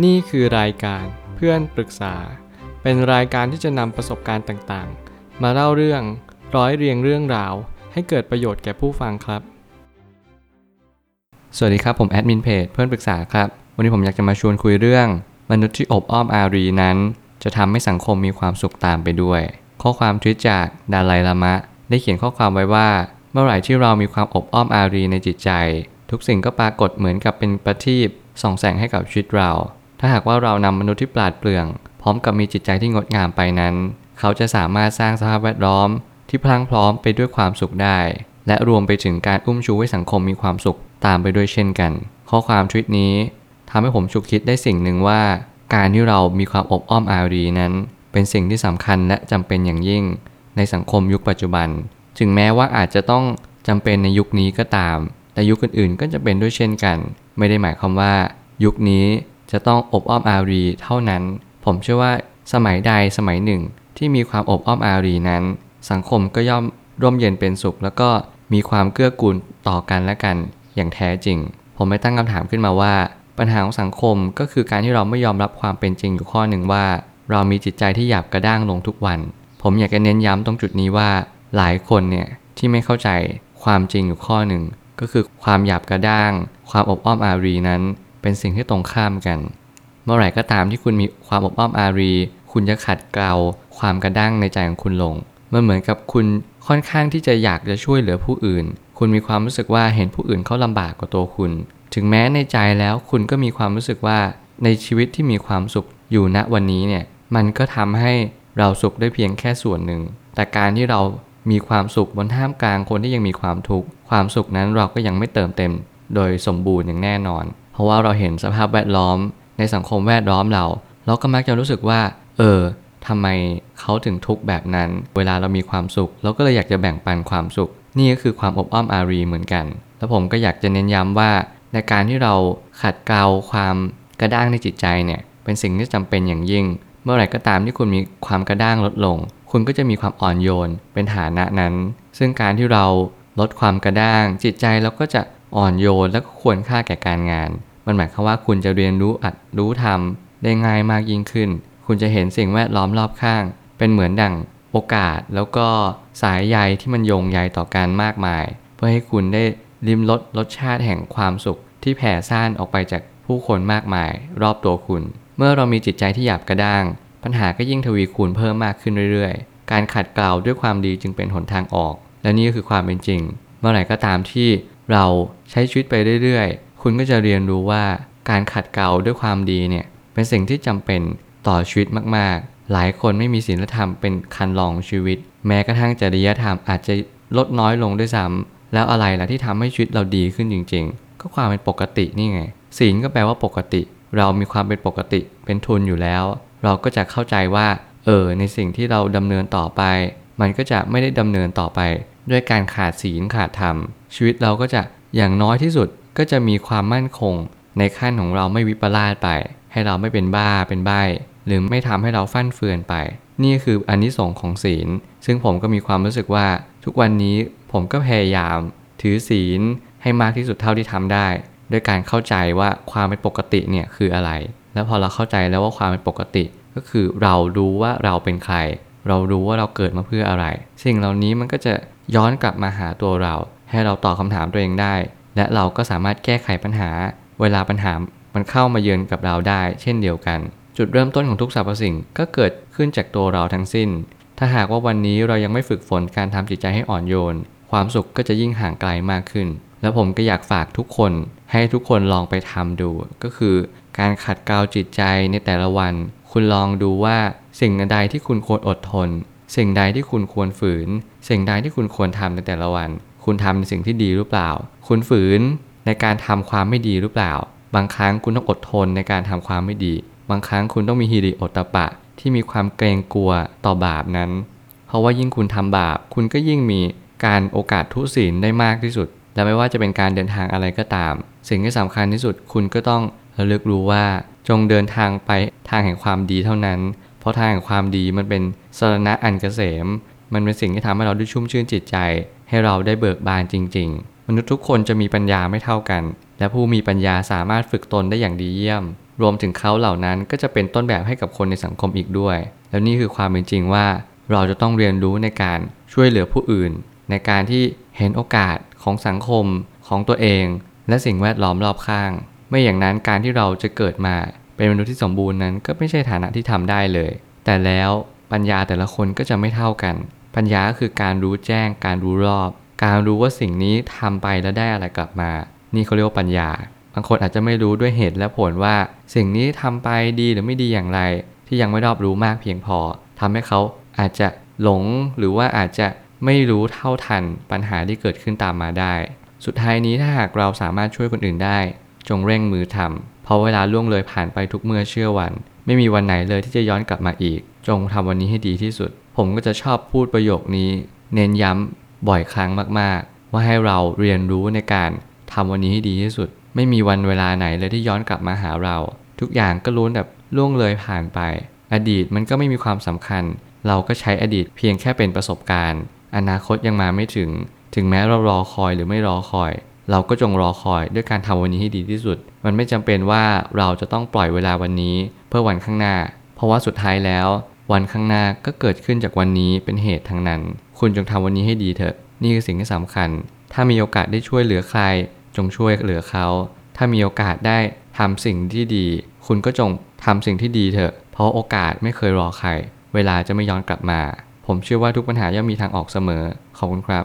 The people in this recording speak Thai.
นี่คือรายการเพื่อนปรึกษา เป็นรายการที่จะนำประสบการณ์ต่างๆ มาเล่าเรื่องร้อยเรียงเรื่องราว ให้เกิดประโยชน์แก่ผู้ฟังครับ สวัสดีครับผมแอดมินเพจเพื่อนปรึกษาครับ วันนี้ผมอยากจะมาชวนคุยเรื่อง มนุษย์ที่อบอ้อมอารีนั้น จะทำให้สังคมมีความสุขตามไปด้วย ข้อความทวิตจากดาไลลามะ ได้เขียนข้อความไว้ว่า เมื่อไหร่ที่เรามีความอบอ้อมอารีในจิตใจ ทุกสิ่งก็ปรากฏเหมือนกับเป็นประทีปส่องแสงให้กับชีวิตเรา ถ้าหากว่าเรานำมนุษย์ที่ปราดเปรื่อง พร้อมกับมีจิตใจที่งดงามไปนั้น เขาจะสามารถสร้างสภาพแวดล้อม ที่พลังพร้อมไปด้วยความสุขได้ และรวมไปถึงการอุ้มชูให้สังคมมีความสุขตามไปด้วยเช่นกัน ข้อความทวิตนี้ทำให้ผมฉุกคิดได้สิ่งหนึ่งว่า การที่เรามีความอบอ้อมอารีนั้น เป็นสิ่งที่สำคัญและจำเป็นอย่างยิ่ง ในสังคมยุคปัจจุบัน ถึงแม้ว่าอาจจะต้องจำเป็นในยุคนี้ก็ตาม แต่ยุคอื่นๆ ก็จะเป็นด้วยเช่นกัน ไม่ได้หมายความว่า ยุคนี้ จะต้องอบอ้อมอารีเท่านั้น ผมเชื่อว่าสมัยใดสมัยหนึ่ง ที่มีความอบอ้อมอารีนั้น สังคมก็ย่อมร่มเย็นเป็นสุข แล้วก็มีความเกื้อกูลต่อกันและกัน อย่างแท้จริง ผมไม่ตั้งคำถามขึ้นมาว่า ปัญหาของสังคมก็คือการที่เราไม่ยอมรับความเป็นจริงอยู่ข้อหนึ่งว่า เรามีจิตใจที่หยาบกระด้างลงทุกวัน ผมอยากจะเน้นย้ำตรงจุดนี้ว่า หลายคนเนี่ยที่ไม่เข้าใจความจริงอยู่ข้อหนึ่งก็คือความหยาบกระด้าง ความอบอ้อมอารีนั้น เป็นสิ่งที่ตรงข้ามกัน เมื่อไหร่ก็ตามที่คุณมีความอบอ้อมอารี คุณจะขัดเกลาความกระด้างในใจของคุณลง มันเหมือนกับคุณค่อนข้างที่จะอยากจะช่วยเหลือผู้อื่น คุณมีความรู้สึกว่าเห็นผู้อื่นเขาลำบากกว่าตัวคุณ ถึงแม้ในใจแล้วคุณก็มีความรู้สึกว่าในชีวิตที่มีความสุขอยู่ณวันนี้เนี่ย มันก็ทำให้เราสุขได้เพียงแค่ส่วนหนึ่ง แต่การที่เรามีความสุขบนท่ามกลางคนที่ยังมีความทุกข์ ความสุขนั้นเราก็ยังไม่เติมเต็ม โดยสมบูรณ์อย่างแน่นอน เพราะว่าเราเห็นสภาพแวดล้อม ในสังคมแวดล้อมเรา เราก็มักจะรู้สึกว่า เออทำไมเขาถึงทุกข์แบบนั้น เวลาเรามีความสุข เราก็เลยอยากจะแบ่งปันความสุข นี่ก็คือความอบอ้อมอารีเหมือนกัน แล้วผมก็อยากจะเน้นย้ำว่า ในการที่เราขัดเกลาความกระด้างในจิตใจเนี่ย เป็นสิ่งที่จำเป็นอย่างยิ่ง เมื่อไหร่ก็ตามที่คุณมีความกระด้างลดลง คุณก็จะมีความอ่อนโยนเป็นฐานะนั้น ซึ่งการที่เราลดความกระด้าง จิตใจเราก็จะ อ่อนโยนและควรค่าแก่การงาน มันหมายความว่าคุณจะเรียนรู้อัดรู้ทำได้ง่ายมากยิ่งขึ้น คุณจะเห็นสิ่งแวดล้อมรอบข้าง เป็นเหมือนดั่งโอกาสแล้วก็สายใยที่มันโยงใยต่อการมากมาย เพื่อให้คุณได้ลิ้มรสรสชาติแห่งความสุข ที่แผ่ซ่านออกไปจากผู้คนมากมาย รอบตัวคุณ เมื่อเรามีจิตใจที่หยาบกระด้าง ปัญหาก็ยิ่งทวีคูณเพิ่มมากขึ้นเรื่อยๆ การขัดเกลาด้วยความดีจึงเป็นหนทางออก และนี่ก็คือความเป็นจริง เมื่อไหร่ก็ตามที่ เราใช้ชีวิตไปเรื่อยๆ คุณก็จะเรียนรู้ว่าการขัดเกลาด้วยความดีเนี่ยเป็นสิ่งที่จำเป็นต่อชีวิตมากๆ หลายคนไม่มีศีลธรรมเป็นคันลองชีวิต แม้กระทั่งจริยธรรมอาจจะลดน้อยลงด้วยซ้ำแล้วอะไรล่ะที่ทำให้ชีวิตเราดีขึ้นจริง ๆ ก็ความเป็นปกตินี่ไง ศีลก็แปลว่าปกติ เรามีความเป็นปกติเป็นทุนอยู่แล้ว เราก็จะเข้าใจว่าเออในสิ่งที่เราดำเนินต่อไป มันก็จะไม่ได้ดำเนินต่อไป ด้วยการขาดศีลขาดธรรม ชีวิตเราก็จะอย่างน้อยที่สุดก็จะมีความมั่นคง ในขั้นของเราไม่วิปลาสไป ให้เราไม่เป็นบ้าเป็นใบหรือไม่ทำให้เราฟั่นเฟือนไป นี่คืออันนี้ส่งของศีล ซึ่งผมก็มีความรู้สึกว่า ทุกวันนี้ผมก็พยายาม ถือศีลให้มากที่สุดเท่าที่ทำได้ ด้วยการเข้าใจว่าความเป็นปกติเนี่ยคืออะไร แล้วพอเราเข้าใจแล้วว่าความเป็นปกติ ก็คือเรารู้ว่าเราเป็นใคร เรารู้ว่าเราเกิดมาเพื่ออะไร สิ่งเหล่านี้มันก็จะ ย้อนกลับมาหาตัวเรา ให้เราตอบคำถามตัวเองได้ และเราก็สามารถแก้ไขปัญหา เวลาปัญหามันเข้ามาเยือนกับเราได้ เช่นเดียวกัน จุดเริ่มต้นของทุกสรรพสิ่งก็เกิดขึ้นจากตัวเราทั้งสิ้น ถ้าหากว่าวันนี้เรายังไม่ฝึกฝนการทำจิตใจให้อ่อนโยน ความสุขก็จะยิ่งห่างไกลมากขึ้น แล้วผมก็อยากฝากทุกคน ให้ทุกคนลองไปทำดู ก็คือการขัดเกลาจิตใจในแต่ละวัน คุณลองดูว่าสิ่งใดที่คุณควรอดทน สิ่งใดที่คุณควรฝืน สิ่งใดที่คุณควรทำในแต่ละวัน คุณทำในสิ่งที่ดีหรือเปล่า คุณฝืนในการทำความไม่ดีหรือเปล่า บางครั้งคุณต้องอดทนในการทำความไม่ดี บางครั้งคุณต้องมีฮิริโอตปะ ที่มีความเกรงกลัวต่อบาปนั้น เพราะว่ายิ่งคุณทำบาป คุณก็ยิ่งมีการโอกาสทุศีลได้มากที่สุด และไม่ว่าจะเป็นการเดินทางอะไรก็ตาม สิ่งที่สำคัญที่สุดคุณก็ต้องระลึกรู้ว่าจงเดินทางไปทางแห่งความดีเท่านั้น เพราะทางแห่งความดีมันเป็นสรณะอันเกษม มันเป็นสิ่งที่ทำให้เราได้ชุ่มชื่นจิตใจ ให้เราได้เบิกบานจริง ๆ มนุษย์ทุกคนจะมีปัญญาไม่เท่ากัน และผู้มีปัญญาสามารถฝึกตนได้อย่างดีเยี่ยม รวมถึงเขาเหล่านั้นก็จะเป็นต้นแบบให้กับคนในสังคมอีกด้วย แล้วนี่คือความเป็นจริงว่า เราจะต้องเรียนรู้ในการช่วยเหลือผู้อื่น ในการที่เห็นโอกาสของสังคมของตัวเอง และสิ่งแวดล้อมรอบข้าง ไม่อย่างนั้นการที่เราจะเกิดมา เป็นมนุษย์ที่สมบูรณ์นั้นก็ไม่ใช่ฐานะที่ทำได้เลย แต่แล้วปัญญาแต่ละคนก็จะไม่เท่ากัน ปัญญาก็คือการรู้แจ้ง การรู้รอบ การรู้ว่าสิ่งนี้ทำไปแล้วได้อะไรกลับมา นี่เขาเรียกว่าปัญญา บางคนอาจจะไม่รู้ด้วยเหตุและผลว่า สิ่งนี้ทำไปดีหรือไม่ดีอย่างไร ที่ยังไม่รอบรู้มากเพียงพอทำให้เขาอาจจะหลงหรือว่าอาจจะไม่รู้เท่าทันปัญหาที่เกิดขึ้นตามมาได้ สุดท้ายนี้ถ้าหากเราสามารถช่วยคนอื่นได้ จงเร่งมือทำ เพราะเวลาล่วงเลยผ่านไปทุกเมื่อเชื่อวัน ไม่มีวันไหนเลยที่จะย้อนกลับมาอีก จงทำวันนี้ให้ดีที่สุด ผมก็จะชอบพูดประโยคนี้ เน้นย้ำบ่อยครั้งมากๆ ว่าให้เราเรียนรู้ในการทำวันนี้ให้ดีที่สุด ไม่มีวันเวลาไหนเลยที่ย้อนกลับมาหาเรา ทุกอย่างก็ล้วนแบบล่วงเลยผ่านไป อดีตมันก็ไม่มีความสำคัญ เราก็ใช้อดีตเพียงแค่เป็นประสบการณ์ อนาคตยังมาไม่ถึง ถึงแม้เรารอคอยหรือไม่รอคอย เราก็จงรอคอยด้วยการทำวันนี้ให้ดีที่สุด มันไม่จำเป็นว่าเราจะต้องปล่อยเวลาวันนี้ เพื่อวันข้างหน้า เพราะว่าสุดท้ายแล้ว วันข้างหน้าก็เกิดขึ้นจากวันนี้เป็นเหตุทั้งนั้น คุณจงทำวันนี้ให้ดีเถอะ นี่คือสิ่งที่สำคัญ ถ้ามีโอกาสได้ช่วยเหลือใคร จงช่วยเหลือเขา ถ้ามีโอกาสได้ทำสิ่งที่ดี คุณก็จงทำสิ่งที่ดีเถอะ เพราะโอกาสไม่เคยรอใคร เวลาจะไม่ย้อนกลับมา ผมเชื่อว่าทุกปัญหาย่อมมีทางออกเสมอ ขอบคุณครับ